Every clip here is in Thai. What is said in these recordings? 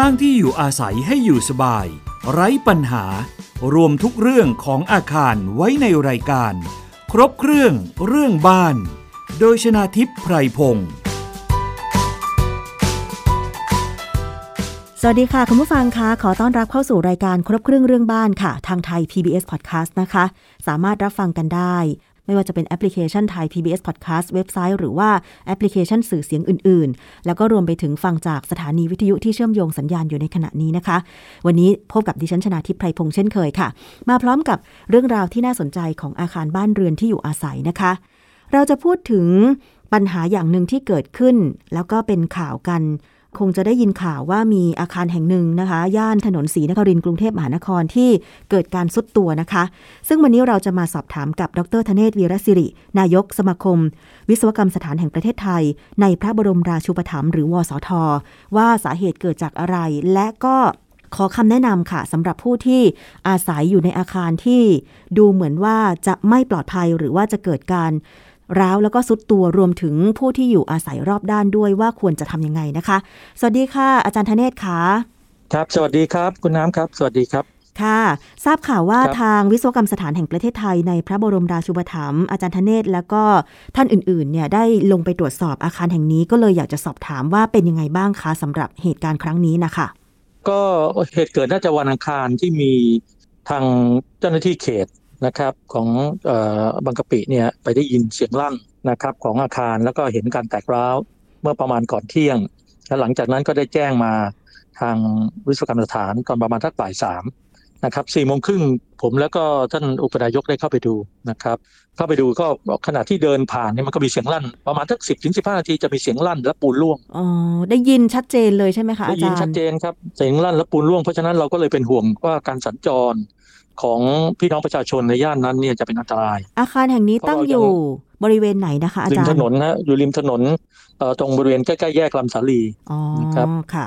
สร้างที่อยู่อาศัยให้อยู่สบาย ไร้ปัญหา รวมทุกเรื่องของอาคารไว้ในรายการ ครบเครื่องเรื่องบ้าน โดยชนาทิพย์ไพรพงศ์สวัสดีค่ะ คุณผู้ฟังคะขอต้อนรับเข้าสู่รายการครบเครื่องเรื่องบ้านค่ะ ทางไทย PBS Podcast นะคะ สามารถรับฟังกันได้ ไม่ว่าจะเป็นแอปพลิเคชันไทย PBS Podcast เว็บไซต์ หรือว่าแอปพลิเคชันสื่อเสียงอื่น ๆ แล้วก็รวมไปถึงฟังจากสถานีวิทยุที่เชื่อมโยงสัญญาณอยู่ในขณะนี้นะคะ วันนี้พบกับดิฉันชนาทิพย์ไพรพงษ์เช่นเคยค่ะ มาพร้อมกับเรื่องราวที่น่าสนใจของอาคารบ้านเรือนที่อยู่อาศัยนะคะ เราจะพูดถึงปัญหาอย่างหนึ่งที่เกิดขึ้น แล้วก็เป็นข่าวกัน คงจะได้ยินข่าวว่ามีอาคารแห่งหนึ่งนะคะ ย่านถนนศรีนครินทร์กรุงเทพมหานครที่เกิดการซุดตัวนะคะ ซึ่งวันนี้เราจะมาสอบถามกับดรธเนศวีรศิริ นายกสมาคม วิศวกรรมสถานแห่งประเทศไทย ในพระบรมราชูปถัมภ์หรือวสท ว่าสาเหตุเกิดจากอะไร และก็ขอคำแนะนำค่ะสำหรับผู้ที่อาศัยอยู่ในอาคารที่ดูเหมือนว่าจะไม่ปลอดภัยหรือว่าจะเกิดการ ร้าวแล้วก็ซุดตัวรวมถึงผู้ที่อยู่อาศัยรอบด้านด้วยว่าควรจะทำยังไงนะคะ สวัสดีค่ะอาจารย์ธเนศค่ะครับ สวัสดีครับ คุณน้ำครับ สวัสดีครับค่ะ ทราบข่าวว่าทางวิศวกรรมสถานแห่งประเทศไทยในพระบรมราชูปถัมภ์อาจารย์ธเนศแล้วก็ท่านอื่นๆเนี่ยได้ลงไปตรวจสอบอาคารแห่งนี้ก็เลยอยากจะสอบถามว่าเป็นยังไงบ้างคะสำหรับเหตุการณ์ครั้งนี้นะคะ ก็เหตุเกิดน่าจะวันอังคารที่มีทางเจ้าหน้าที่เขต นะครับของบางกะปิเนี่ยไปได้ยินเสียงลั่นนะครับของอาคารแล้วก็เห็นการแตกร้าวเมื่อประมาณก่อนเที่ยง แล้วหลังจากนั้นก็ได้แจ้งมาทางวิศวกรรมสถานก่อนประมาณทักบ่ายสามนะครับสี่โมงครึ่งผมแล้วก็ท่านอุปนายกได้เข้าไปดูนะครับเข้าไปดูก็ขณะที่เดินผ่านเนี่ยมันก็มีเสียงลั่น ประมาณทักสิบถึงสิบห้านาทีจะมีเสียงลั่นและปูนร่วงอ๋อได้ยินชัดเจนเลยใช่ไหมคะอาจารย์ได้ยินชัดเจนครับเสียงลั่นและปูนร่วงเพราะฉะนั้นเราก็เลยเป็นห่วงว่าการสัญจร ของพี่น้องประชาชนในย่านนั้นเนี่ยจะเป็นอันตราย อาคารแห่งนี้ตั้งอยู่บริเวณไหนนะคะอาจารย์ริมถนนนะอยู่ริมถนนตรงบริเวณใกล้ๆแยกลำสาลีนะครับค่ะ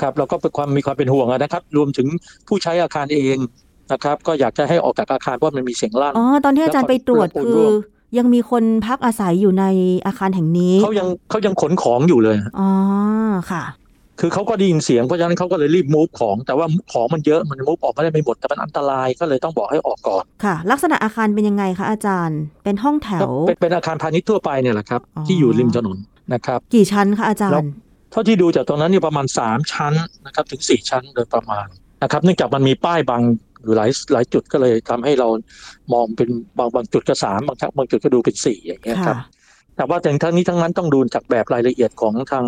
ครับเราก็เป็นความมีความเป็นห่วงนะครับ รวมถึงผู้ใช้อาคารเองนะครับ ก็อยากจะให้ออกจากอาคารเพราะมันมีเสียงลั่นอ๋อตอนที่อาจารย์ไปตรวจคือยังมีคนพักอาศัยอยู่ในอาคารแห่งนี้เขายังเขายังขนของอยู่เลยอ๋อค่ะ คือเขาก็ได้ยินเสียงเพราะฉะนั้นเขาก็เลยรีบมูฟของ แต่ว่าของมันเยอะมันมูฟออกไม่ได้ไม่หมดแต่มันอันตรายก็เลยต้องบอกให้ออกก่อนค่ะ ลักษณะอาคารเป็นยังไงคะอาจารย์ เป็นห้องแถวเป็นเป็นอาคารพาณิชย์ทั่วไปเนี่ยแหละครับ ที่อยู่ริมถนนนะครับ กี่ชั้นคะอาจารย์เท่าที่ดูจากตรงนั้นนี่ประมาณสามชั้นนะครับถึงสี่ชั้นโดยประมาณนะครับเนื่องจากมันมีป้ายบางอยู่หลายหลายจุดก็เลยทำให้เรามองเป็นบางบางจุดก็สามบางบางจุดก็ดูเป็นสี่อย่างเงี้ยครับแต่ว่าแต่ทั้งนี้ทั้งนั้นต้องดูจากแบบรายละเอียดของทาง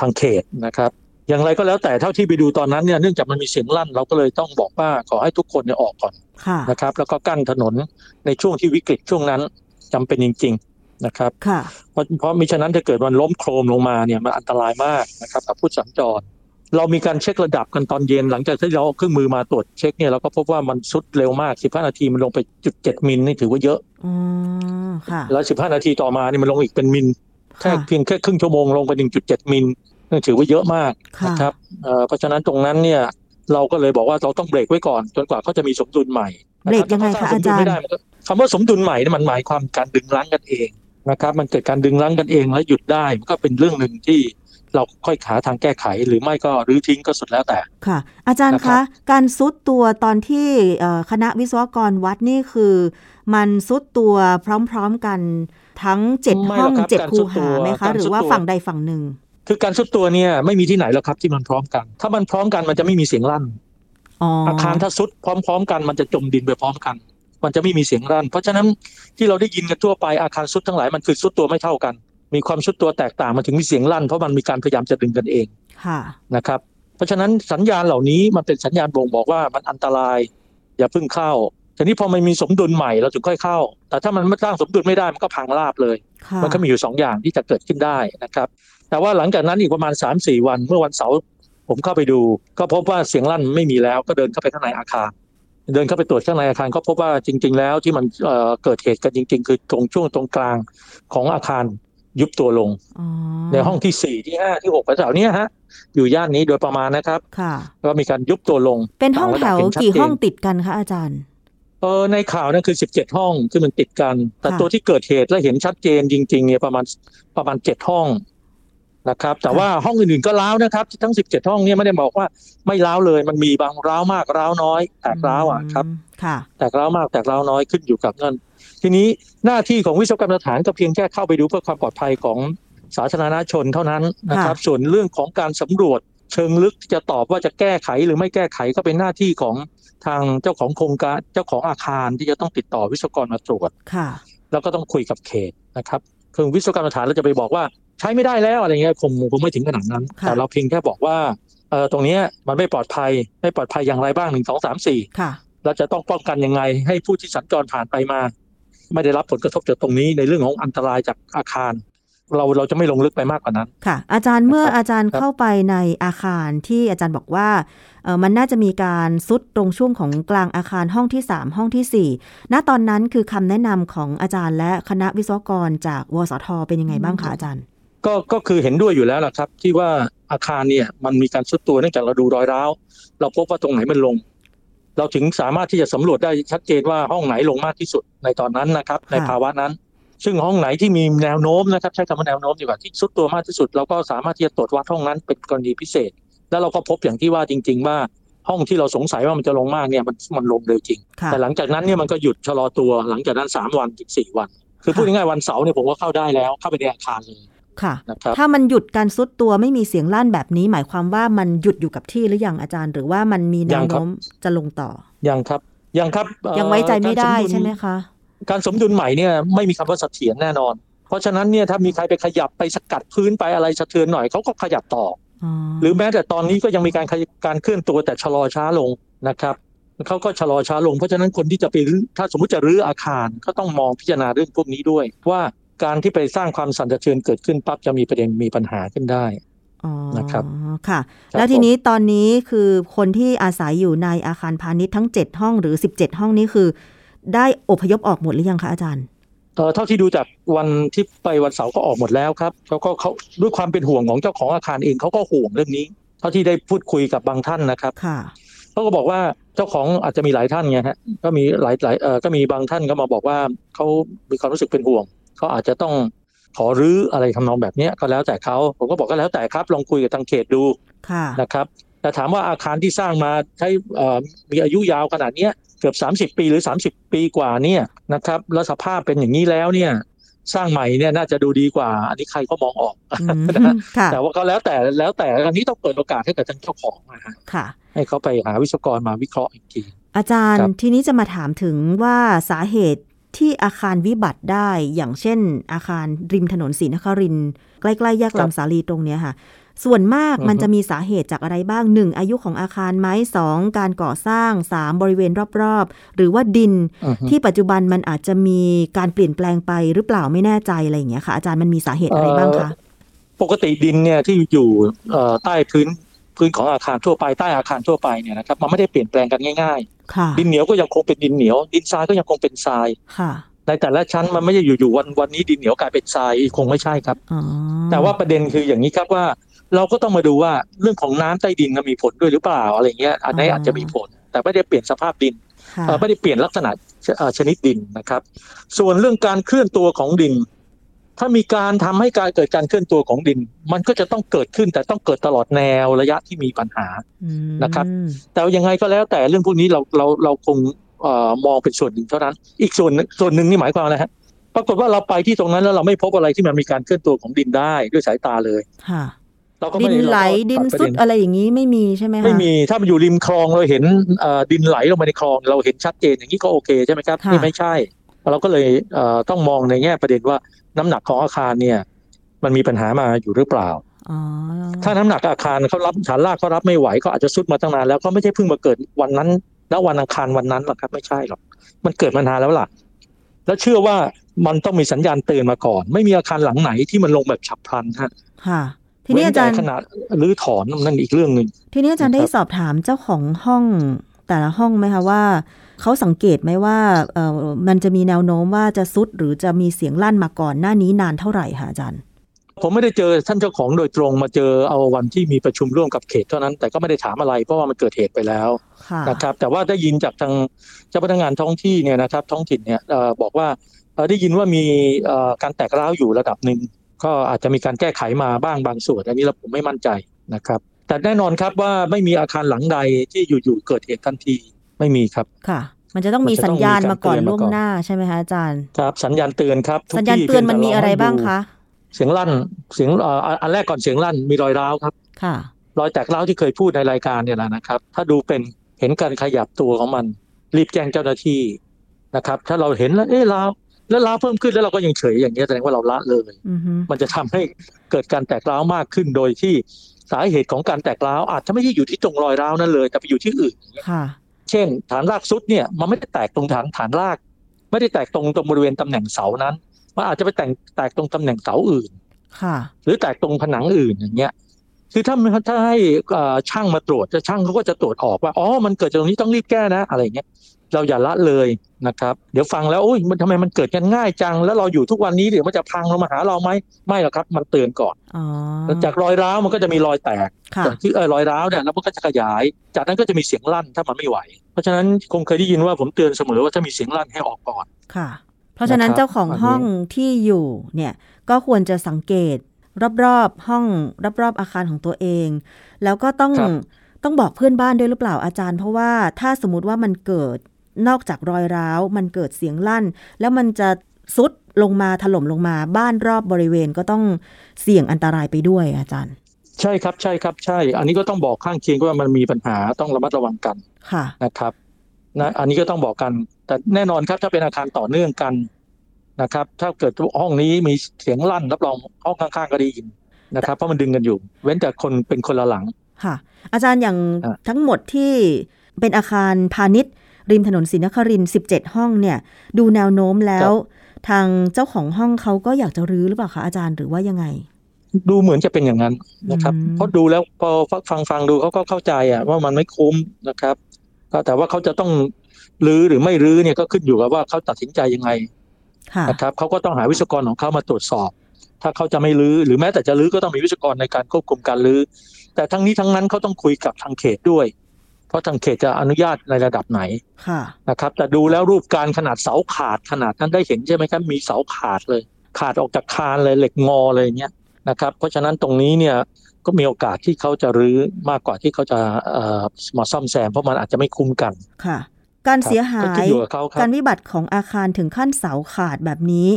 ทางเขตนะครับ อย่างไรก็แล้วแต่เท่าที่ไปดูตอนนั้นเนี่ยเนื่องจากมันมีเสียงลั่น เราก็เลยต้องบอกว่าขอให้ทุกคนเนี่ยออกก่อนนะครับ แล้วก็กั้นถนนในช่วงที่วิกฤตช่วงนั้นจำเป็นจริง ๆนะครับเพราะเพราะมิฉะนั้นถ้าเกิดมันล้มโครมลงมาเนี่ยมันอันตรายมากนะครับกับผู้สัญจรเรามีการเช็คระดับกันตอนเย็น หลังจากที่เราเครื่องมือมาตรวจเช็คเนี่ยเราก็พบว่ามันสุดเร็วมาก 15 นาทีมันลงไปจุดเจ็ดมิลนี่ถือว่าเยอะอืมค่ะแล้ว 15 นาทีต่อมานี่มันลงอีกเป็นมิลแค่เพียงแค่ครึ่งชั่วโมงลงไป 1.7 มิล ถือว่าเยอะมากนะครับเพราะฉะนั้นตรงนั้นเนี่ยเราก็เลยบอกว่าเราต้องเบรกไว้ก่อน จนกว่าเขาจะมีสมดุลใหม่เบรกยังไงคะอาจารย์คำว่าสมดุลใหม่นี่มันหมายความการดึงรั้งกันเองนะครับ มันเกิดการดึงรั้งกันเองแล้วหยุดได้มันก็เป็นเรื่องหนึ่งที่เราค่อยขาทางแก้ไขหรือไม่ก็รื้อทิ้งก็สุดแล้วแต่ ค่ะ อาจารย์คะ การซุดตัวตอนที่คณะวิศวกรวัดนี่คือ มันซุดตัวพร้อมๆกันทั้งเจ็ดห้องเจ็ดคูหาไหมคะ หรือว่าฝั่งใดฝั่งหนึ่ง คือการซุดตัวเนี่ยไม่มีที่ไหนแล้วครับที่มันพร้อมกัน ถ้ามันพร้อมกันมันจะไม่มีเสียงลั่นอาคารถ้าซุดพร้อม ๆ กันมันจะจมดินไปพร้อมกัน มันจะไม่มีเสียงลั่น เพราะฉะนั้นที่เราได้ยินกันทั่วไปอาคารซุดทั้งหลายมันคือซุดตัวไม่เท่ากัน มีความซุดตัวแตกต่างมันถึงมีเสียงลั่นเพราะมันมีการพยายามจะดึงกันเองนะครับ เพราะฉะนั้นสัญญาณเหล่านี้มันเป็นสัญญาณบ่งบอกว่ามันอันตราย อย่าเพิ่งเข้าทีนี้พอมันมีสมดุลใหม่เราถึงค่อยเข้า แต่ถ้ามันไม่สร้างสมดุลไม่ได้มันก็พังราบเลย มันก็มีอยู่สองอย่างที่จะเกิดขึ้นได้นะครับ แต่ว่าหลังจากนั้นอีกประมาณ3าสี่วัน เมื่อวันเสาร์ผมเข้าไปดู ก็พบว่าเสียงลั่นไม่มีแล้ว ก็เดินเข้าไปข้างในอาคาร เดินเข้าไปตรวจข้างในอาคารก็พบว่าจริง ๆ แล้วที่มันเกิดเหตุกันจริง ๆ คือตรงช่วงตรงกลางของอาคารยุบตัวลง ในห้องที่สี่ที่ห้าที่หกแถวเนี้ยฮะ อยู่ย่านนี้โดยประมาณนะครับค่ะก็มีการยุบตัวลง เป็นห้องแถวกี่ห้องติดกันคะอาจารย์เออในข่าวนั่นคือสิบเจ็ดห้องที่มันติดกัน แต่ตัวที่เกิดเหตุและเห็นชัดเจนจริง ๆ เนี่ยประมาณประมาณเจ็ดห้อง นะครับ แต่ว่าห้องอื่นๆก็ร้าวนะครับ ทั้ง 17 ห้องเนี่ยไม่ได้บอกว่าไม่ร้าวเลย มันมีบางร้าวมากร้าวน้อย แตกร้าวอะครับค่ะแตกร้าวมากแตกร้าวน้อยขึ้นอยู่กับนั่นทีนี้หน้าที่ของวิศวกรรมสถานก็เพียงแค่เข้าไปดูเพื่อความปลอดภัยของสาธารณชนเท่านั้นนะครับ ส่วนเรื่องของการสำรวจเชิงลึกที่จะตอบว่าจะแก้ไขหรือไม่แก้ไขก็เป็นหน้าที่ของทางเจ้าของโครงการเจ้าของอาคารที่จะต้องติดต่อวิศวกรมาตรวจค่ะ แล้วก็ต้องคุยกับเขตนะครับคือวิศวกรรมสถานเราจะไปบอกว่าใช้ไม่ได้แล้วอะไรเงี้ยคงคงไม่ถึงขนาดนั้นค่ะแต่เราเพียงแค่บอกว่าเออตรงเนี้ยมันไม่ปลอดภัยไม่ปลอดภัยอย่างไรบ้างหนึ่งสองสามสี่ค่ะเราจะต้องป้องกันยังไง ให้ผู้ที่สัญจรผ่านไปมา ไม่ได้รับผลกระทบจากตรงนี้ในเรื่องของอันตรายจากอาคาร เราเราจะไม่ลงลึกไปมากกว่านั้นค่ะ อาจารย์เมื่อนะครับอาจารย์ครับเข้าไปในอาคารที่อาจารย์บอกว่าเออมันน่าจะมีการซุดตรงช่วงของกลางอาคารห้องที่ 3 ห้องทีสี่4 ณตอนนั้นคือคำแนะนำของอาจารย์และคณะวิศวกรจากวสทเป็นยังไงบ้างคะอาจารย์ ก็ก็คือเห็นด้วยอยู่แล้วล่ะครับ ที่ว่าอาคารเนี่ยมันมีการซุดตัวเนื่องจากเราดูรอยร้าวเราพบว่าตรงไหนมันลง เราถึงสามารถที่จะสำรวจได้ชัดเจนว่าห้องไหนลงมากที่สุดในตอนนั้นนะครับ ในภาวะนั้น ซึ่งห้องไหนที่มีแนวโน้มนะครับ ใช้คำว่าแนวโน้มดีกว่าที่ซุดตัวมากที่สุด เราก็สามารถที่จะตรวจวัดห้องนั้นเป็นกรณีพิเศษ แล้วเราก็พบอย่างที่ว่าจริง ๆ ว่าห้องที่เราสงสัยว่ามันจะลงมากเนี่ยมันมันลงเร็วจริงค่ะแต่หลังจากนั้นเนี่ยมันก็หยุดชะลอตัวหลังจากนั้นสามวันถึงสี่วัน คือพูดง่ายๆวันเสาร์เนี่ยผมก็เข้าได้แล้วเข้าไปในอาคารเลย ค่ะนะครับถ้ามันหยุดการซุดตัวไม่มีเสียงลั่นแบบนี้ หมายความว่ามันหยุดอยู่กับที่หรือยังอาจารย์ หรือว่ามันมีแนยัวงครับโน้มจะลงต่อ ยังครับ ยังครับเอ่อยังไว้ใจไม่ได้การสดุลใช่ไหมคะ การสมดุลใหม่เนี่ยไม่มีคำว่าเสถียรแน่นอน เพราะฉะนั้นเนี่ยถ้ามีใครไปขยับไปสกัดพื้นไปอะไรสะเทือนหน่อยเขาก็ขยับต่ออ๋อหรือแม้แต่ตอนนี้ก็ยังมีการขยการเคลื่อนตัวแต่ชะลอช้าลงนะครับเขาก็ชะลอช้าลงเพราะฉะนั้นคนที่จะไปรื้อถ้าสมมติจะรื้ออาคารก็ต้องมองพิจารณาเรื่องพวกนี้ด้วย ว่า การที่ไปสร้างความสั่นสะเทือนเกิดขึ้นปั๊บจะมีประเด็นมีปัญหาขึ้นได้อ๋อนะครับค่ะครับแล้วทีนี้ตอนนี้คือคนที่อาศัยอยู่ในอาคารพาณิชย์ทั้ง 7 ห้องหรือ 17 ห้องนี้คือ ได้อพยพออกหมดหรือยังคะอาจารย์เอ่อเท่าที่ดูจากวันที่ไปวันเสาร์ก็ออกหมดแล้วครับเขาก็เขาด้วยความเป็นห่วงของเจ้าของอาคารเองเขาก็ห่วงเรื่องนี้ เท่าที่ได้พูดคุยกับบางท่านนะครับค่ะเขาก็บอกว่าเจ้าของอาจจะมีหลายท่านไงฮะก็มีหลายหลายเอ่อก็มีบางท่านก็มาบอกว่าเขามีความรู้สึกเป็นห่วง เขาอาจจะต้องขอรื้ออะไรทำนองแบบเนี้ยก็แล้วแต่เขาผมก็บอกก็แล้วแต่ครับ ลองคุยกับทางเขตดูค่ะนะครับแต่ถามว่าอาคารที่สร้างมาใช้เอ่อมีอายุยาวขนาดเนี้ยเกือบ 30 ปีหรือ 30 ปีกว่าเนี่ยนะครับแล้วสภาพเป็นอย่างนี้แล้วเนี่ยสร้างใหม่เนี่ยน่าจะดูดีกว่า อันนี้ใครก็มองออกอืมนะฮะค่ะแต่ว่าก็แล้วแต่แล้วแต่อันนี้ต้องเปิดโอกาสให้กับทางเจ้าของนะฮะค่ะให้เขาไปหาวิศวกรมาวิเคราะห์อีกทีอาจารย์ครับทีนี้จะมาถามถึงว่าสาเหตุ ที่อาคารวิบัติได้ อย่างเช่น อาคารริมถนนศรีนครินทร์ใกล้ๆแยกลำสาลีตรงเนี้ยค่ะ ส่วนมากมันจะมีสาเหตุจากอะไรบ้างหนึ่งอายุของอาคารไหมสองการก่อสร้างสามบริเวณรอบๆ หรือว่าดินอือฮึที่ปัจจุบันมันอาจจะมีการเปลี่ยนแปลงไปหรือเปล่าไม่แน่ใจอะไรอย่างเงี้ยค่ะ อาจารย์มันมีสาเหตุอะไรบ้างคะปกติดินเนี่ยที่อยู่เอ่อใต้พื้น พื้นของอาคารทั่วไปใต้อาคารทั่วไปเนี่ยนะครับมันไม่ได้เปลี่ยนแปลงกันง่ายค่ะๆดินเหนียวก็ยังคงเป็นดินเหนียว ดินทรายก็ยังคงเป็นทรายค่ะในแต่ละชั้นมันไม่ใช่อยู่ๆวันวันนี้ดินเหนียวกลายเป็นทรายคงไม่ใช่ครับอ๋อแต่ว่าประเด็นคืออย่างนี้ครับว่า เราก็ต้องมาดูว่าเรื่องของน้ำใต้ดินน่ะมีผลด้วยหรือเปล่าอะไรเงี้ยอันนี้อาจจะมีผล แต่ไม่ได้เปลี่ยนสภาพดินค่ะเอ่อไม่ได้เปลี่ยนลักษณะเอ่อชนิดดินนะครับ ส่วนเรื่องการเคลื่อนตัวของดิน ถ้ามีการทำให้การเกิดการเคลื่อนตัวของดิน มันก็จะต้องเกิดขึ้นแต่ต้องเกิดตลอดแนวระยะที่มีปัญหาอืมนะครับ แต่ยังไงก็แล้วแต่เรื่องพวกนี้เราเราเราคงเอ่อมองเป็นส่วนหนึ่งเท่านั้น อีกส่วนหนึ่งส่วนหนึ่งนี่หมายความอะไรฮะปรากฏว่าเราไปที่ตรงนั้นแล้วเราไม่พบอะไรที่มันมีการเคลื่อนตัวของดินได้ด้วยสายตาเลยค่ะเราก็ดิไม่นได้ไหลเราก็ดินตัประสุเดอะไรอย่างนี้ไม่มีใช่ไหมคะไม่มีถ้ามันอยู่ริมคลองเราเห็นเอ่อดินไหลลงมาในคลอง เราเห็นชัดเจนอย่างนี้ก็โอเคใช่ไหมครับค่ะนี่ไม่ใช่ เราก็เลยเอ่อต้องมองในแง่ประเด็นว่าน้ำหนักของอาคารเนี่ย มันมีปัญหามาอยู่หรือเปล่าอ๋อถ้าน้ำหนักอาคารเขารับฐานรากเขารับไม่ไหวก็อาจจะซุดมาตั้งนานแล้วก็ไม่ใช่เพิ่งมาเกิดวันนั้น แล้ววันอังคารวันนั้นหรอกครับไม่ใช่หรอกมันเกิดมานานแล้วล่ะ แล้วเชื่อว่ามันต้องมีสัญญาณเตือนมาก่อน ไม่มีอาคารหลังไหนที่มันลงแบบฉับพลันฮะค่ะทีนี้อาจารย์เว้นแต่ขนาดรื้อถอนนั่นอีกเรื่องหนึ่งทีนี้อาจารย์นะครับได้สอบถามเจ้าของห้องแต่ละห้องไหมคะว่า เขาสังเกตไหมว่าเออมันจะมีแนวโน้มว่าจะซุดหรือจะมีเสียงลั่นมาก่อนหน้านี้นานเท่าไหร่คะอาจารย์ ผมไม่ได้เจอท่านเจ้าของโดยตรงมาเจอเอาวันที่มีประชุมร่วมกับเขตเท่านั้น แต่ก็ไม่ได้ถามอะไรเพราะว่ามันเกิดเหตุไปแล้วค่ะนะครับแต่ว่าได้ยินจากทางเจ้าพนักงานท้องที่เนี่ยนะครับท้องถิ่นเนี่ยเอ่อบอกว่าเอ่อได้ยินว่ามีเอ่อการแตกร้าวอยู่ระดับหนึ่งก็อาจจะมีการแก้ไขมาบ้างบางส่วน อันนี้เราผมไม่มั่นใจนะครับแต่แน่นอนครับว่าไม่มีอาคารหลังใดที่อยู่ๆเกิดเหตุทันที ไม่มีครับค่ะ มันจะต้องมีสัญญาณมาก่อนล่วงหน้าใช่ไหมคะอาจารย์ ครับ สัญญาณเตือนครับสัญญาณเตือนมันมีอะไรบ้างคะเสียงลั่นเสียงอันแรกก่อนเสียงลั่นมีรอยร้าวครับค่ะรอยแตกร้าวที่เคยพูดในรายการเนี่ยแหละนะครับ ถ้าดูเป็นเห็นการขยับตัวของมัน รีบแจ้งเจ้าหน้าที่นะครับ ถ้าเราเห็นแล้วเอ๊ะร้าวแล้วร้าวเพิ่มขึ้นแล้วเราก็ยังเฉยอย่างนี้แสดงว่าเราละเลยมันจะทำให้เกิดการแตกร้าวมากขึ้นโดยที่สาเหตุของการแตกร้าวอาจจะไม่ใช่อยู่ที่ตรงรอยร้าวนั่นเลย แต่ไปอยู่ที่อื่นค่ะ เช่น ฐานรากซุดเนี่ยมันไม่ได้แตกตรงฐานฐานราก ไม่ได้แตกตรงตรงบริเวณตำแหน่งเสานั้นมันอาจจะไปแต่งแตกตรงตำแหน่งเสาอื่น ค่ะ หรือแตกตรงผนังอื่นอย่างเงี้ย คือถ้าถ้าให้ช่างมาตรวจจะช่างเขาก็จะตรวจออกว่าอ๋อมันเกิดจากตรงนี้ต้องรีบแก้นะอะไรเงี้ยเราอย่าละเลยนะครับเดี๋ยวฟังแล้วโอ้ยมันทำไมมันเกิดกันง่ายจัง แล้วเราอยู่ทุกวันนี้เดี๋ยวมันจะพังลงมาหาเราไหมไม่หรอกครับ มันเตือนก่อนจากรอยร้าวมันก็จะมีรอยแตกที่เออรอยร้าวเนี่ยแล้วมันก็จะขยาย จากนั้นก็จะมีเสียงลั่นถ้ามันไม่ไหว เพราะฉะนั้นคงเคยได้ยินว่าผมเตือนเสมอว่าถ้ามีเสียงลั่นให้ออกก่อนค่ะ เพราะฉะนั้นเจ้าของห้องที่อยู่เนี่ยก็ควรจะสังเกต รอบๆห้องรอบๆอาคารของตัวเอง แล้วก็ต้องต้องบอกเพื่อนบ้านด้วยหรือเปล่าอาจารย์ เพราะว่าถ้าสมมติว่ามันเกิดนอกจากรอยร้าว มันเกิดเสียงลั่น แล้วมันจะซุดลงมาถล่มลงมาบ้านรอบบริเวณก็ต้องเสี่ยงอันตรายไปด้วยอาจารย์ ใช่ครับใช่ครับใช่ อันนี้ก็ต้องบอกข้างเคียงว่ามันมีปัญหาต้องระมัดระวังกันค่ะนะครับนะอันนี้ก็ต้องบอกกัน แต่แน่นอนครับถ้าเป็นอาคารต่อเนื่องกัน นะครับ ถ้าเกิดห้องนี้มีเสียงลั่นรับรองห้องข้างๆก็ได้ยินนะครับเพราะมันดึงกันอยู่ เว้นแต่คนเป็นคนละหลังค่ะ อาจารย์อย่างทั้งหมดที่เป็นอาคารพาณิชย์ ริมถนนศรีนครินทร์17 ห้องเนี่ย ดูแนวโน้มแล้ว ทางเจ้าของห้องเขาก็อยากจะรื้อหรือเปล่าคะอาจารย์หรือว่ายังไง ดูเหมือนจะเป็นอย่างนั้นนะครับเพราะดูแล้วพอฟังฟังดูเขาก็เข้าใจอะว่ามันไม่คุ้มนะครับก็แต่ว่าเขาจะต้องรื้อหรือไม่รื้อเนี่ยก็ขึ้นอยู่กับว่าเขาตัดสินใจยังไง นะครับเขาก็ต้องหาวิศวกรของเขามาตรวจสอบ ถ้าเขาจะไม่รื้อหรือแม้แต่จะรื้อก็ต้องมีวิศวกรในการควบคุมการรื้อ แต่ทั้งนี้ทั้งนั้นเขาต้องคุยกับทางเขตด้วยราะทางเขตจะอนุญาตในระดับไหนนะครับ แต่ดูแล้วรูปการขนาดเสาขาดขนาดนั้นได้เห็นใช่ไหมครับมีเสาขาดเลย ขาดออกจากคานเลยเหล็กงอเลยเนี้ยนะครับ เพราะฉะนั้นตรงนี้เนี่ยก็มีโอกาสที่เขาจะรื้อมากกว่าที่เขาจะมาซ่อมแซมเพราะมันอาจจะไม่คุ้มกันค่ะ การเสียหาย การวิบัติของอาคารถึงขั้นเสาขาดแบบนี้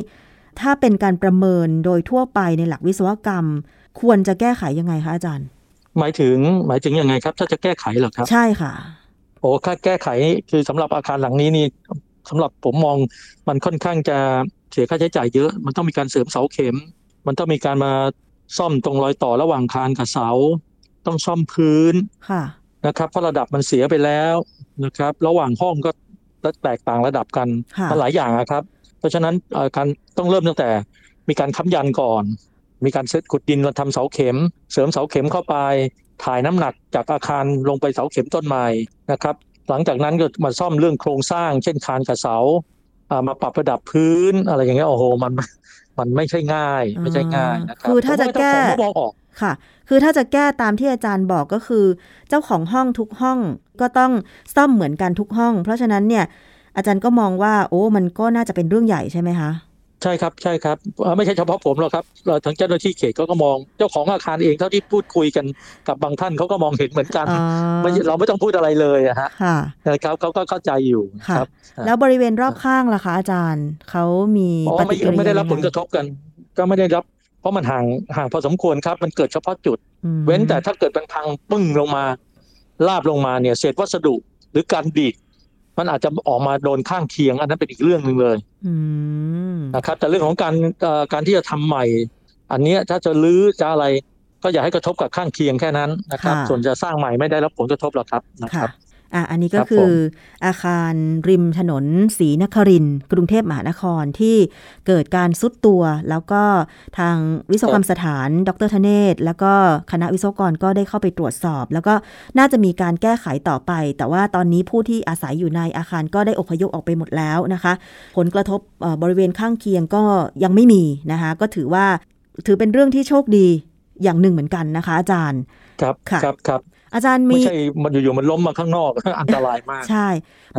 ถ้าเป็นการประเมินโดยทั่วไปในหลักวิศวกรรม ควรจะแก้ไขยังไงคะอาจารย์ หมายถึงหมายถึงยังไงครับ ถ้าจะแก้ไขเหรอครับ ใช่ค่ะ โอ้ค่าแก้ไขคือสำหรับอาคารหลังนี้นี่สำหรับผมมองมันค่อนข้างจะเสียค่าใช้จ่ายเยอะ มันต้องมีการเสริมเสาเข็ม มันต้องมีการมาซ่อมตรงรอยต่อระหว่างคานกับเสา ต้องซ่อมพื้นค่ะ นะครับเพราะระดับมันเสียไปแล้วนะครับ ระหว่างห้องก็แตกต่างระดับกันมันหลายอย่างนะครับ เพราะฉะนั้นการต้องเริ่มตั้งแต่มีการค้ำยันก่อน มีการเซตขุดดินมาทำเสาเข็ม เสริมเสาเข็มเข้าไป ถ่ายน้ำหนักจากอาคารลงไปเสาเข็มต้นไม้นะครับ หลังจากนั้นก็มาซ่อมเรื่องโครงสร้าง เช่นคานกับเสามาปรับระดับพื้นอะไรอย่างเงี้ยโอ้โหมันมันไม่ใช่ง่าย ไม่ใช่ง่ายนะครับคือถ้าจะแก้มองออกค่ะ คือถ้าจะแก้ตามที่อาจารย์บอกก็คือ เจ้าของห้องทุกห้องก็ต้องซ่อมเหมือนกันทุกห้อง เพราะฉะนั้นเนี่ยอาจารย์ก็มองว่า โอ้ มันก็น่าจะเป็นเรื่องใหญ่ใช่ไหมคะใช่ครับใช่ครับไม่ใช่เฉพาะผมหรอกครับทางเจ้าหน้าที่เขตเขาก็มองเจ้าของอาคารเองเท่าที่พูดคุยกันกับบางท่านเขาก็มองเห็นเหมือนกันเราไม่ต้องพูดอะไรเลยอะฮะนะครับเขาก็เข้าใจอยู่ครับแล้วบริเวณรอบข้างล่ะคะอาจารย์เขามีปฏิกิริยาไม่ได้รับผลกระทบกัน ก็ไม่ได้รับเพ ราะมันห่างห่างพอสมควรครับ มันเกิดเฉพาะจุด เว้นแต่ถ้าเกิดมันพังปึ้งลงมาลาบลงมาเนี่ยเศษวัสดุหรือการดีดมันอาจจะออกมาโดนข้างเคียง อันนั้นเป็นอีกเรื่องหนึ่งเลยนะครับ แต่เรื่องของการการที่จะทำใหม่ อันนี้ถ้าจะลื้อจะอะไรก็อย่าให้กระทบกับข้างเคียงแค่นั้นนะครับ ส่วนจะสร้างใหม่ไม่ได้รับผลกระทบหรอกครับนะครับ อะอันนี้ก็คืออาคารริมถนนศรีนครินกรุงเทพมหานครที่เกิดการซุดตัว แล้วก็ทางวิศวกรรมสถาน ดรธเนศ แล้วก็คณะวิศวกรก็ได้เข้าไปตรวจสอบ แล้วก็น่าจะมีการแก้ไขต่อไป แต่ว่าตอนนี้ผู้ที่อาศัยอยู่ในอาคารก็ได้อพยพออกไปหมดแล้วนะคะ ผลกระทบบริเวณข้างเคียงก็ยังไม่มีนะคะ ก็ถือว่าถือเป็นเรื่องที่โชคดีอย่างหนึ่งเหมือนกันนะคะ อาจารย์ ครับ ครับ ครับ อาจารย์มีไม่ใช่มันอยู่ๆมันล้มมาข้างนอกอันตรายมาก ใช่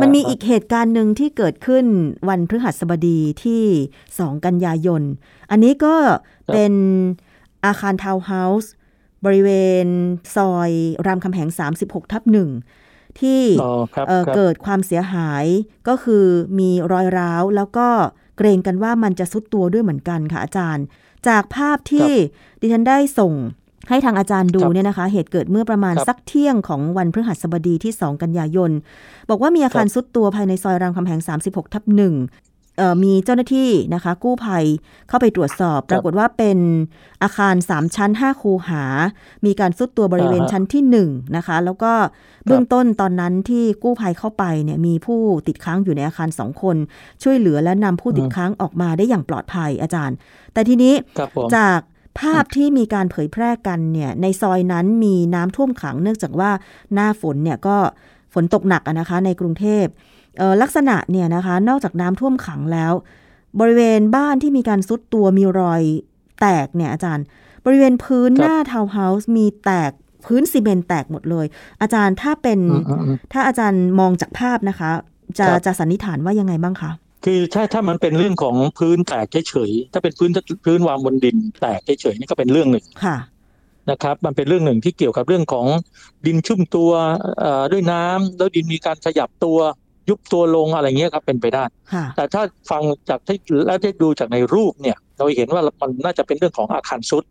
มันมีอีกเหตุการณ์หนึ่งที่เกิดขึ้นวันพฤหัสบดีที่สองกันยายน อันนี้ก็เป็นอาคารทาวน์เฮาส์บริเวณซอยรามคำแหง 36 ทับหนึ่งที่เกิดความเสียหายก็คือมีรอยร้าว แล้วก็เกรงกันว่ามันจะซุดตัวด้วยเหมือนกันค่ะอาจารย์ จากภาพที่ดิฉันได้ส่ง ให้ทางอาจารย์ดูเนี่ยนะคะ เหตุเกิดเมื่อประมาณสักเที่ยงของวันพฤหัสบดีที่ 2 กันยายน บอกว่ามีอาคารซุดตัวภายในซอยรามคำแหง 36 ทับหนึ่งมีเจ้าหน้าที่นะคะ กู้ภัยเข้าไปตรวจสอบ ปรากฏว่าเป็นอาคาร 3 ชั้น 5 คูหา มีการซุดตัวบริเวณชั้นที่ 1 นะคะ แล้วก็เบื้องต้นตอนนั้นที่กู้ภัยเข้าไปเนี่ยมีผู้ติดค้างอยู่ในอาคารสองคน ช่วยเหลือและนำผู้ติดค้างออกมาได้อย่างปลอดภัยอาจารย์ แต่ทีนี้จาก ภาพที่มีการเผยแพร่กันเนี่ยในซอยนั้นมีน้ำท่วมขังเนื่องจากว่าหน้าฝนเนี่ยก็ฝนตกหนักนะคะในกรุงเทพลักษณะเนี่ยนะคะนอกจากน้ำท่วมขังแล้ว บริเวณบ้านที่มีการซุดตัวมีรอยแตกเนี่ยอาจารย์ บริเวณพื้นหน้าทาวน์เฮาส์มีแตกพื้นซีเมนต์แตกหมดเลย อาจารย์ถ้าเป็นถ้าอาจารย์มองจากภาพนะคะ จะจะสันนิษฐานว่ายังไงบ้างคะ คือถ้าถ้ามันเป็นเรื่องของพื้นแตกเฉยๆถ้าเป็นพื้นพื้นวางบนดินแตกเฉยๆนี่ก็เป็นเรื่องหนึ่งค่ะนะครับ มันเป็นเรื่องหนึ่งที่เกี่ยวกับเรื่องของดินชุ่มตัวด้วยน้ำแล้วดินมีการขยับตัวยุบตัวลงอะไรเงี้ยครับเป็นไปได้ แต่ถ้าฟังจากที่และที่ดูจากในรูปเนี่ย เราเห็นว่ามันน่าจะเป็นเรื่องของอาคารสุด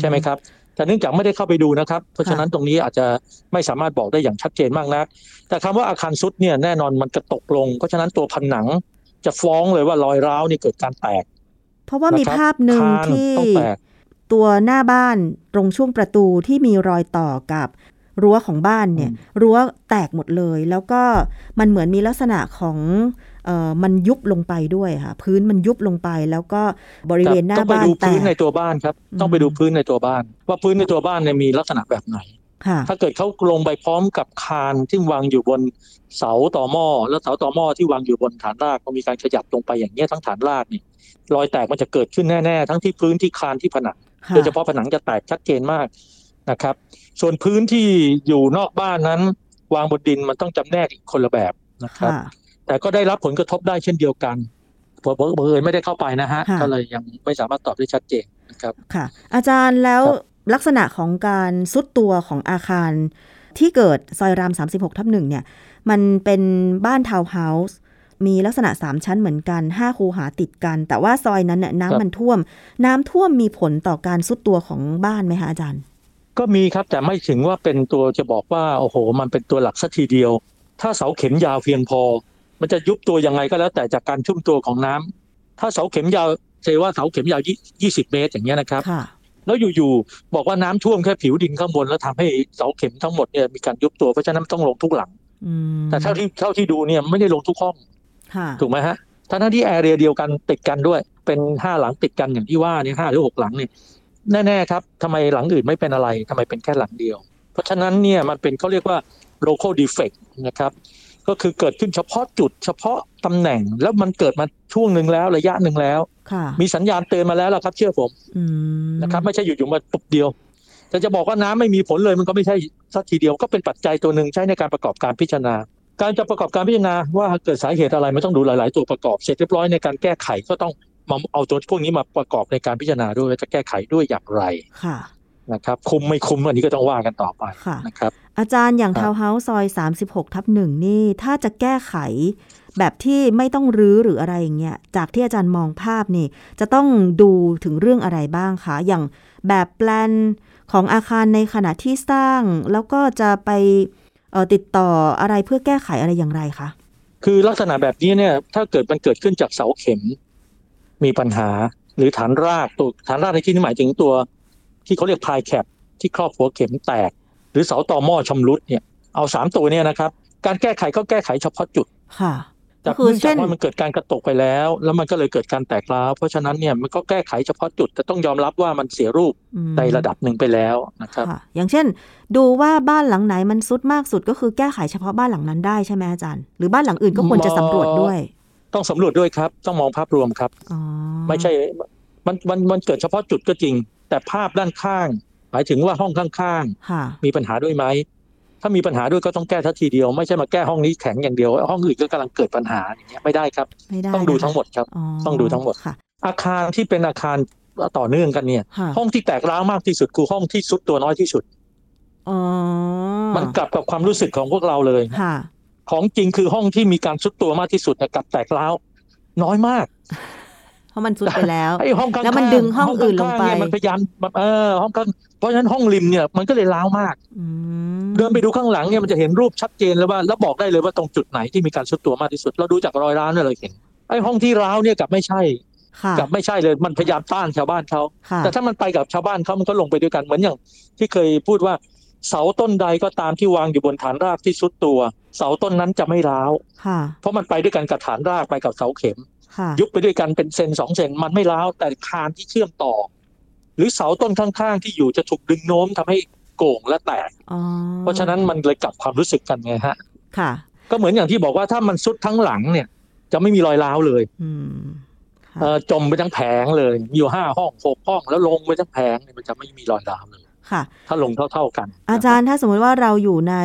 ใช่ไหมครับแต่เนื่องจากไม่ได้เข้าไปดูนะครับ เพราะฉะนั้นตรงนี้อาจจะไม่สามารถบอกได้อย่างชัดเจนมากนัก แต่คำว่าอาคารสุดเนี่ยแน่นอนมันจะตกลง เพราะฉะนั้นตัวผนัง จะฟ้องเลยว่ารอยร้าวนี่เกิดการแตก เพราะว่ามีภาพหนึ่งที่ตัวหน้าบ้านตรงช่วงประตูที่มีรอยต่อกับรั้วของบ้านเนี่ย รั้วแตกหมดเลย แล้วก็มันเหมือนมีลักษณะของเอ่อมันยุบลงไปด้วยค่ะ พื้นมันยุบลงไปแล้วก็บริเวณหน้าบ้านแตกต้องไปดูพื้นในตัวบ้านครับ ต้องไปดูพื้นในตัวบ้าน ว่าพื้นในตัวบ้านเนี่ยมีลักษณะแบบไหน ถ้าเกิดเขาลงไปพร้อมกับคานที่วางอยู่บนเสาต่อหม้อแล้วเสาต่อหม้อที่วางอยู่บนฐานรากก็มีการขยับลงไปอย่างเงี้ยทั้งฐานรากนี่รอยแตกมันจะเกิดขึ้นแน่ๆทั้งที่พื้นที่คานที่ผนังโดยเฉพาะผนังจะแตกชัดเจนมากนะครับ ส่วนพื้นที่อยู่นอกบ้านนั้น วางบนดินมันต้องจำแนกคนละแบบนะครับ แต่ก็ได้รับผลกระทบได้เช่นเดียวกันผมเผยไม่ได้เข้าไปนะฮะก็เลยยังไม่สามารถตอบได้ชัดเจนนะครับค่ะ อาจารย์แล้ว ลักษณะของการซุดตัวของอาคารที่เกิดซอยราม 36 ทับหนึ่งเนี่ย มันเป็นบ้านทาวน์เฮาส์มีลักษณะ 3 ชั้นเหมือนกัน 5 คูหาติดกัน แต่ว่าซอยนั้นเนี่ยน้ำมันท่วม น้ำท่วมมีผลต่อการซุดตัวของบ้านไหมคะอาจารย์ ก็มีครับแต่ไม่ถึงว่าเป็นตัวจะบอกว่าโอ้โห มันเป็นตัวหลักสักทีเดียว ถ้าเสาเข็มยาวเพียงพอ มันจะยุบตัวยังไงก็แล้วแต่จากการชุ่มตัวของน้ำถ้าเสาเข็มยาวเซว่าเสาเข็มยาว 20 เมตรอย่างเงี้ยนะครับ แล้วอยู่ๆบอกว่าน้ำท่วมแค่ผิวดินข้างบนแล้วทำให้เสาเข็มทั้งหมดเนี่ยมีการยุบตัวเพราะฉะนั้นต้องลงทุกหลังแต่เท่าที่เท่าที่ดูเนี่ยไม่ได้ลงทุกห้องถูกไหมฮะทั้งที่แอเรียเดียวกันติดกันด้วย เป็นห้าหลังติดกันอย่างที่ว่านี่ห้าหรือหกหลังเนี่ยแน่ๆครับทำไมหลังอื่นไม่เป็นอะไรทำไมเป็นแค่หลังเดียว เพราะฉะนั้นเนี่ยมันเป็นเขาเรียกว่า local defect นะครับ ก็คือเกิดขึ้นเฉพาะจุดเฉพาะตำแหน่งแล้วมันเกิดมาช่วงหนึ่งแล้วระยะหนึ่งแล้วมีสัญญาณเตือนมาแล้วล่ะครับ เชื่อผมนะครับ ไม่ใช่อยู่ๆมาปุ๊บเดียวแต่จะบอกว่าน้ำไม่มีผลเลยมันก็ไม่ใช่สักทีเดียวก็เป็นปัจจัยตัวหนึ่งใช้ในการประกอบการพิจารณา การจะประกอบการพิจารณาว่าเกิดสาเหตุอะไรมันต้องดูหลาย ๆ ตัวประกอบเสร็จเรียบร้อยในการแก้ไขก็ต้องมาเอาตัวพวกนี้มาประกอบในการพิจารณาด้วยว่าจะแก้ไขด้วยอย่างไรค่ะ นะครับคุมไม่คุมอันนี้ก็ต้องว่ากันต่อไปนะครับ อาจารย์อย่างทาวน์เฮาส์ซอย 36 ทับหนึ่งนี่ ถ้าจะแก้ไขแบบที่ไม่ต้องรื้อหรืออะไรอย่างเงี้ยจากที่อาจารย์มองภาพนี่ จะต้องดูถึงเรื่องอะไรบ้างคะอย่างแบบแปลนของอาคารในขณะที่สร้าง แล้วก็จะไปติดต่ออะไรเพื่อแก้ไขอะไรอย่างไรคะคือลักษณะแบบนี้เนี่ย ถ้าเกิดมันเกิดขึ้นจากเสาเข็มมีปัญหาหรือฐานรากตัวฐานรากในที่นี้หมายถึงตัว ที่เขาเรียกพายแคปที่ครอบหัวเข็มแตก หรือเสาต่อหม้อชำรุดเนี่ยเอาสามตัวเนี่ยนะครับ การแก้ไขก็แก้ไขเฉพาะจุดค่ะจากเนื่องจากว่ามันเกิดการกระตกไปแล้ว แล้วมันก็เลยเกิดการแตกร้าวเพราะฉะนั้นเนี่ยมันก็แก้ไขเฉพาะจุดแต่ต้องยอมรับว่ามันเสียรูปในระดับหนึ่งไปแล้วนะครับอย่างเช่น ดูว่าบ้านหลังไหนมันซุดมากสุดก็คือแก้ไขเฉพาะบ้านหลังนั้นได้ใช่ไหมอาจารย์ หรือบ้านหลังอื่นก็ควรจะสำรวจด้วย ต้องสำรวจด้วยครับ ต้องมองภาพรวมครับไม่ใช่มันมันมันเกิดเฉพาะจุดก็จริง แต่ภาพด้านข้าง หมายถึงว่าห้องข้างๆมีปัญหาด้วยไหมถ้ามีปัญหาด้วยก็ต้องแก้ทันทีเดียว ไม่ใช่มาแก้ห้องนี้แข็งอย่างเดียว ห้องอื่นก็กำลังเกิดปัญหาอย่างเงี้ยไม่ได้ครับไม่ได้ต้องดูทั้งหมดครับ ต้องดูทั้งหมดค่ะอาคารที่เป็นอาคารต่อเนื่องกันเนี่ยค่ะห้องที่แตกร้าวมากที่สุดคือห้องที่สุดตัวน้อยที่สุดอ๋อมันกลับกับความรู้สึกของพวกเราเลยค่ะของจริงคือห้องที่มีการสุดตัวมากที่สุดเนี่ยกลับแตกร้าวน้อยมากเพ ราะมันซุดไปแล้วไอ้ห้องข้างๆแล้วมันดึงห้องอื่นลงไปข้าๆเนี่ยมันพยายามแบบเออห้องข้างเพราะฉะนั้นห้องริมเนี่ยมันก็เลยร้าวมากอืมเดินไปดูข้างหลังเนี่ยมันจะเห็นรูปชัดเจนเลยว่าแล้วบอกได้เลยว่าตรงจุดไหนที่มีการสุดตัวมากที่สุด เราดูจากรอยร้าวเนี่ยเราเห็นไอ้ห้องที่ร้าวเนี่ยกลับไม่ใช่ค่ะกลับไม่ใช่เลยมันพยายามต้านชาวบ้านเขาค่ะแต่ถ้ามันไปกับชาวบ้านเขามันก็ลงไปด้วยกันเหมือนอย่าง ที่เคยพูดว่าเสาต้นใดก็ตามที่วางอยู่บนฐานรากที่สุดตัว เสาต้นนั้นจะไม่ร้าวค่ะเพราะมันไปด้วยกันกับฐานรากไปกับเสาเข็มค่ะ ยุบไปด้วยกันเป็นเซนสองเซนมันไม่ร้าวแต่คานที่เชื่อมต่อ หรือเสาต้นข้างๆ ที่อยู่จะถูกดึงโน้มทำให้โก่งและแตกอ๋อเพราะฉะนั้นมันเลยกลับความรู้สึกกันไงฮะ ค่ะ ก็เหมือนอย่างที่บอกว่าถ้ามันซุดทั้งหลังเนี่ย จะไม่มีรอยร้าวเลยอืมค่ะเอ่อจมไปทั้งแผงเลยมีอยู่ห้าห้องหกห้องแล้วลงไปทั้งแผงเนี่ยมันจะไม่มีรอยร้าวเลยค่ะ ถ้าลงเท่า ๆกัน อาจารย์ถ้าสมมติว่าเราอยู่ใน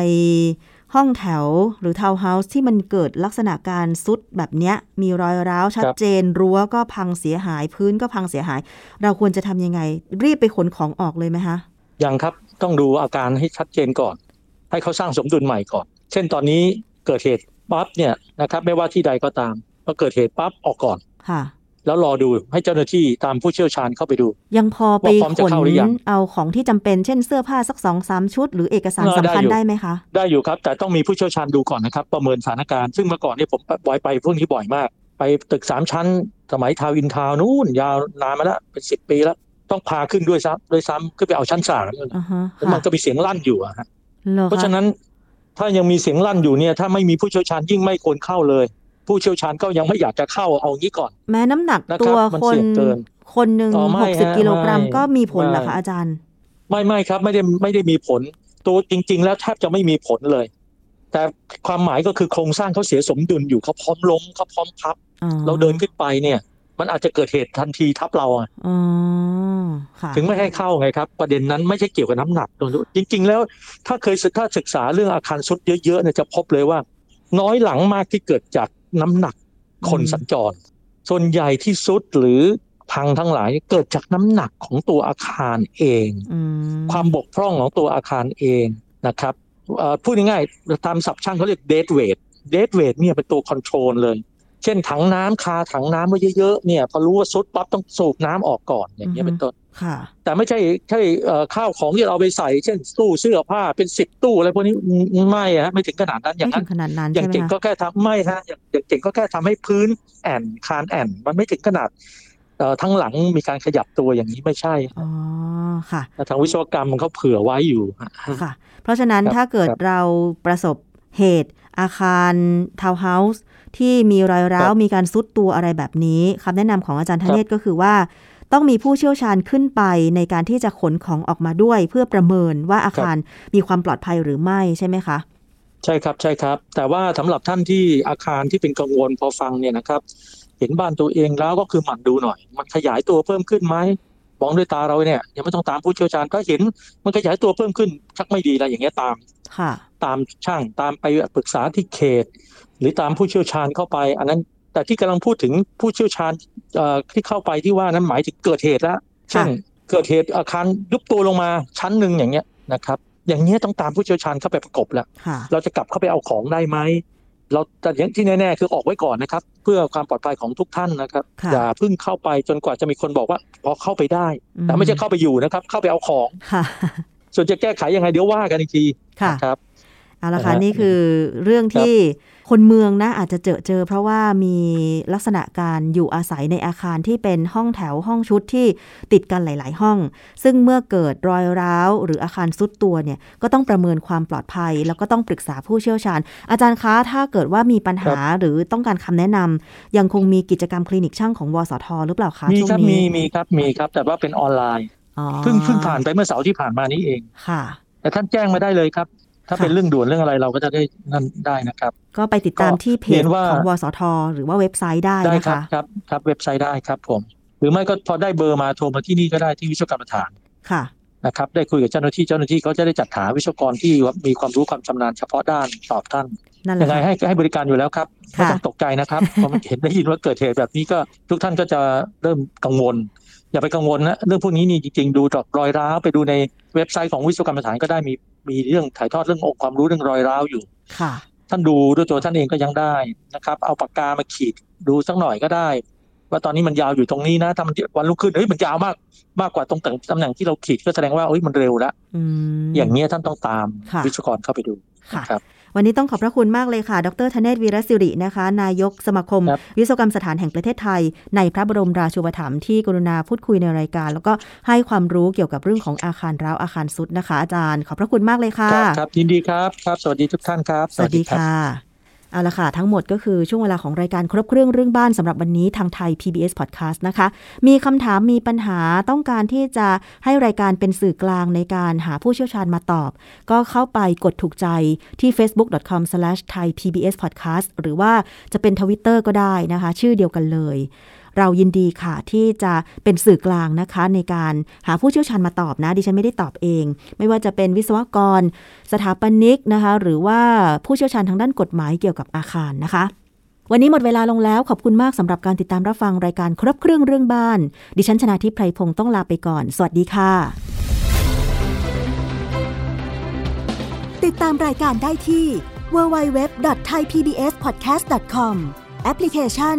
ห้องแถวหรือทาวน์เฮาส์ที่มันเกิดลักษณะการซุดแบบเนี้ย มีรอยร้าวชัดเจน รั้วก็พังเสียหายพื้นก็พังเสียหาย เราควรจะทำยังไง รีบไปขนของออกเลยไหมคะยังครับต้องดูอาการให้ชัดเจนก่อน ให้เขาสร้างสมดุลใหม่ก่อน เช่นตอนนี้เกิดเหตุปั๊บเนี่ยนะครับไม่ว่าที่ใดก็ตามพอเกิดเหตุปั๊บออกก่อนค่ะ แล้วรอดูให้เจ้าหน้าที่ตามผู้เชี่ยวชาญเข้าไปดู ยังพอไปว่าพร้อมจะขนเข้าหรือยังเอาของที่จำเป็นเช่นเสื้อผ้าสักสองสามชุด หรือเอกสารเออสำคัญได้อยู่ได้ไหมคะ ได้อยู่ครับ แต่ต้องมีผู้เชี่ยวชาญดูก่อนนะครับ ประเมินสถานการณ์ซึ่งเมื่อก่อนเนี่ยผมบ่อยไปพวกนี้บ่อยมาก ไปตึกสามชั้น สมัยทาวน์อินทาวน์นู่น ยาวนานมาแล้วเป็นสิบปีแล้ว ต้องพาขึ้นด้วยซ้ำด้วยซ้ำขึ้นไปเอาชั้นสามอ่าฮะแล้วมันก็มีเสียงลั่นอยู่อะฮะหรอเพราะคะฉะนั้นถ้ายังมีเสียงลั่นอยู่เนี่ยถ้าไม่มีผู้เชี่ยวชาญยิ่งไม่ควรเข้าเลย ผู้เชี่ยวชาญก็ยังไม่อยากจะเข้าเอางี้ก่อน แม้น้ำหนักนะครับตัวมันคนเสี่ยงเกินคนหนึ่งอ๋อไม่หกสิบฮะกิโลกรัมไม่ก็มีผลเหรอไม่คะอาจารย์ ไม่ไม่ครับไม่ได้ไม่ได้มีผล ตัวจริง ๆ แล้วแทบจะไม่มีผลเลย แต่ความหมายก็คือโครงสร้างเขาเสียสมดุลอยู่เขาพร้อมล้มเขาพร้อมพับอ๋อเราเดินขึ้นไปเนี่ย มันอาจจะเกิดเหตุทันทีทับเราอะอ๋อค่ะถึงไม่ให้เข้าไงครับ ประเด็นนั้นไม่ใช่เกี่ยวกับน้ำหนักตัวนู้นจริง ๆ แล้วถ้าเคยศึกถ้าศึกษาเรื่องอาคารสุดเยอะๆเนี่ยจะพบเลยว่า น้อยหลังมากที่เกิดจาก น้ำหนักคนสัญจร ส่วนใหญ่ที่สุดหรือพังทั้งหลายเกิดจากน้ำหนักของตัวอาคารเองอืมความบกพร่องของตัวอาคารเองนะครับเอ่อพูดง่ายๆตามศัพท์ช่างเขาเรียก dead weight dead weight เนี่ยเป็นตัวคอนโทรลเลย เช่นถังน้ำคาถังน้ำไว้เยอะๆเนี่ยพอรู้ว่าซุดปั๊บต้องสูบน้ำออกก่อนอย่างเงี้ยเป็นต้นค่ะแต่ไม่ใช่ใช่เอ่อข้าวของที่เราไปใส่ เช่นตู้เสื้อผ้าเป็นสิบตู้อะไรพวกนี้ไม่ฮะไม่ถึงขนาดนั้นอไม่ย่างถึนั้นงขนาดนั้นอย่างใช่ไหมเก่งก็คะแค่ทำไม่ฮะอย่างอย่างเก่งก็แค่ทำให้พื้นแอนคานแอนมันไม่ถึงขนาดเอ่อทั้งหลังมีการขยับตัวอย่างนี้ไม่ใช่ อ๋อ ค่ะทางวิศวกรรมมันเขาเผื่อไว้อยู่ฮะค่ะ เพราะฉะนั้นครับถ้าเกิดครับเราประสบเหตุอาคารทาวน์เฮาส์ ที่มีรอยร้าวครับมีการซุดตัวอะไรแบบนี้คำแนะนำของอาจารย์ธครับเนศก็คือว่าต้องมีผู้เชี่ยวชาญขึ้นไปในการที่จะขนของออกมาด้วย เพื่อประเมินว่าอาคารมีความปลอดภัยหรือไม่ใช่ไหมคะ ใช่ครับใช่ครับ แต่ว่าสำหรับท่านที่อาคารที่เป็นกังวลพอฟังเนี่ยนะครับ เห็นบ้านตัวเองแล้วก็คือหมั่นดูหน่อย มันขยายตัวเพิ่มขึ้นไหมมองด้วยตาเราเนี่ยยังไม่ต้องตามผู้เชี่ยวชาญก็เห็นมันขยายตัวเพิ่มขึ้นชักไม่ดีแล้วอย่างเงี้ยตามค่ะตามช่างตามไปปรึกษาที่เขต หรือตามผู้เชี่ยวชาญเข้าไป อันนั้นแต่ที่กำลังพูดถึงผู้เชี่ยวชาญเอ่อที่เข้าไปที่ว่านั้นหมายถึงเกิดเหตุแล้วเช่นเกิดเหตุอาคารยุบตัวลงมาชั้นหนึ่งอย่างเงี้ยนะครับ อย่างเงี้ยต้องตามผู้เชี่ยวชาญเข้าไปประกบแล้วค่ะเราจะกลับเข้าไปเอาของได้ไหมเราแต่อย่างที่แน่ๆคือออกไว้ก่อนนะครับ เพื่อความปลอดภัยของทุกท่านนะครับค่ะอย่าเพิ่งเข้าไปจนกว่าจะมีคนบอกว่าพอเข้าไปได้แต่ไม่ใช่เข้าไปอยู่นะครับ เข้าไปเอาของค่ะส่วนจะแก้ไขยังไงเดี๋ยวว่ากันอีกทีค่ะนะครับ เอาละค่ะนะฮะนี่คือเรื่องที่คนเมืองนะอาจจะเจอเจอ เพราะว่ามีลักษณะการอยู่อาศัยในอาคารที่เป็นห้องแถวห้องชุดที่ติดกันหลาย ๆ ห้อง ซึ่งเมื่อเกิดรอยร้าว หรืออาคารซุดตัวเนี่ยก็ต้องประเมินความปลอดภัย แล้วก็ต้องปรึกษาผู้เชี่ยวชาญ อาจารย์คะถ้าเกิดว่ามีปัญหาหรือต้องการคำแนะนำยังคงมีกิจกรรมคลินิกช่างของวสทหรือเปล่าคะมีช่วงครับนี้มีมีครับมีครับ แต่ว่าเป็นออนไลน์อ๋อเพิ่งเพิ่งผ่านไปเมื่อเสาร์ที่ผ่านมานี้เองค่ะแต่ท่านแจ้งมาได้เลยครับ ถ้าค่ะเป็นเรื่องด่วนเรื่องอะไรเราก็จะได้นั่นได้นะครับ ก็ไปติดตามที่เพเรีจยนว่าของวสท หรือว่าเว็บไซต์ได้ได้นะครับคะครับครับเว็บไซต์ได้ครับผม หรือไม่ก็พอได้เบอร์มาโทรมาที่นี่ก็ได้ที่วิศวกรรมฐานค่ะนะครับ ได้คุยกับเจ้าหน้าที่เจ้าหน้าที่เขาจะได้จัดหาวิศวกรที่มีความรู้ความชำนาญเฉพาะด้านตอบท่านยังไงให้ให้บริการอยู่แล้วครับไม่ต้องตกใจนะครับพอเห็นได้ยินว่าเกิดเหตุแบบนี้ก็ทุกท่านก็จะเริ่มกังวล อย่าไปกังวลนะเรื่องพวกนี้นี่จริง ๆ ดูจากรอยร้าวไปดูในเว็บไซต์ของวิศวกรรมสถานก็ได้มีมีเรื่องถ่ายทอดเรื่ององค์ความรู้เรื่องรอยร้าวอยู่ค่ะท่านดูด้วยตัวท่านเองก็ยังได้นะครับ เอาปากกามาขีดดูสักหน่อยก็ได้ ว่าตอนนี้มันยาวอยู่ตรงนี้นะถ้ามันวันรุ่งขึ้นเฮ้ยมันยาวมากมากกว่าตรงตำแหน่งที่เราขีดก็แสดงว่าเฮ้ยมันเร็วแล้วอย่างนี้ท่านต้องตามวิศวกรเข้าไปดูครับ วันนี้ต้องขอบพระคุณมากเลยค่ะ ดรธเนศวีรศิรินะคะ นายกสมาคม วิศวกรรมสถานแห่งประเทศไทย ในพระบรมราชูปถัมภ์ที่กรุณาพูดคุยในรายการ แล้วก็ให้ความรู้เกี่ยวกับเรื่องของอาคารร้าวอาคารสุดนะคะ อาจารย์ ขอบพระคุณมากเลยค่ะ ครับยินดีครับ ครับ สวัสดีทุกท่านครับ สวัสดีค่ะ เอาละค่ะ ทั้งหมดก็คือช่วงเวลาของรายการครบเครื่องเรื่องบ้านสำหรับวันนี้ทางไทย PBS Podcast นะคะ มีคำถามมีปัญหาต้องการที่จะให้รายการเป็นสื่อกลางในการหาผู้เชี่ยวชาญมาตอบ ก็เข้าไปกดถูกใจที่ facebook.com/thaipbspodcast หรือว่าจะเป็นทวิตเตอร์ก็ได้นะคะ ชื่อเดียวกันเลย เรายินดีค่ะที่จะเป็นสื่อกลางนะคะ ในการหาผู้เชี่ยวชาญมาตอบนะ ดิฉันไม่ได้ตอบเอง ไม่ว่าจะเป็นวิศวกร สถาปนิกนะคะ หรือว่าผู้เชี่ยวชาญทางด้านกฎหมายเกี่ยวกับอาคารนะคะวันนี้หมดเวลาลงแล้วขอบคุณมากสำหรับการติดตามรับฟังรายการครบเครื่องเรื่องบ้าน ดิฉันชนะทิพไพรพงศ์ต้องลาไปก่อน สวัสดีค่ะ ติดตามรายการได้ที่ www.thaipbspodcast.com แอปพลิเคชัน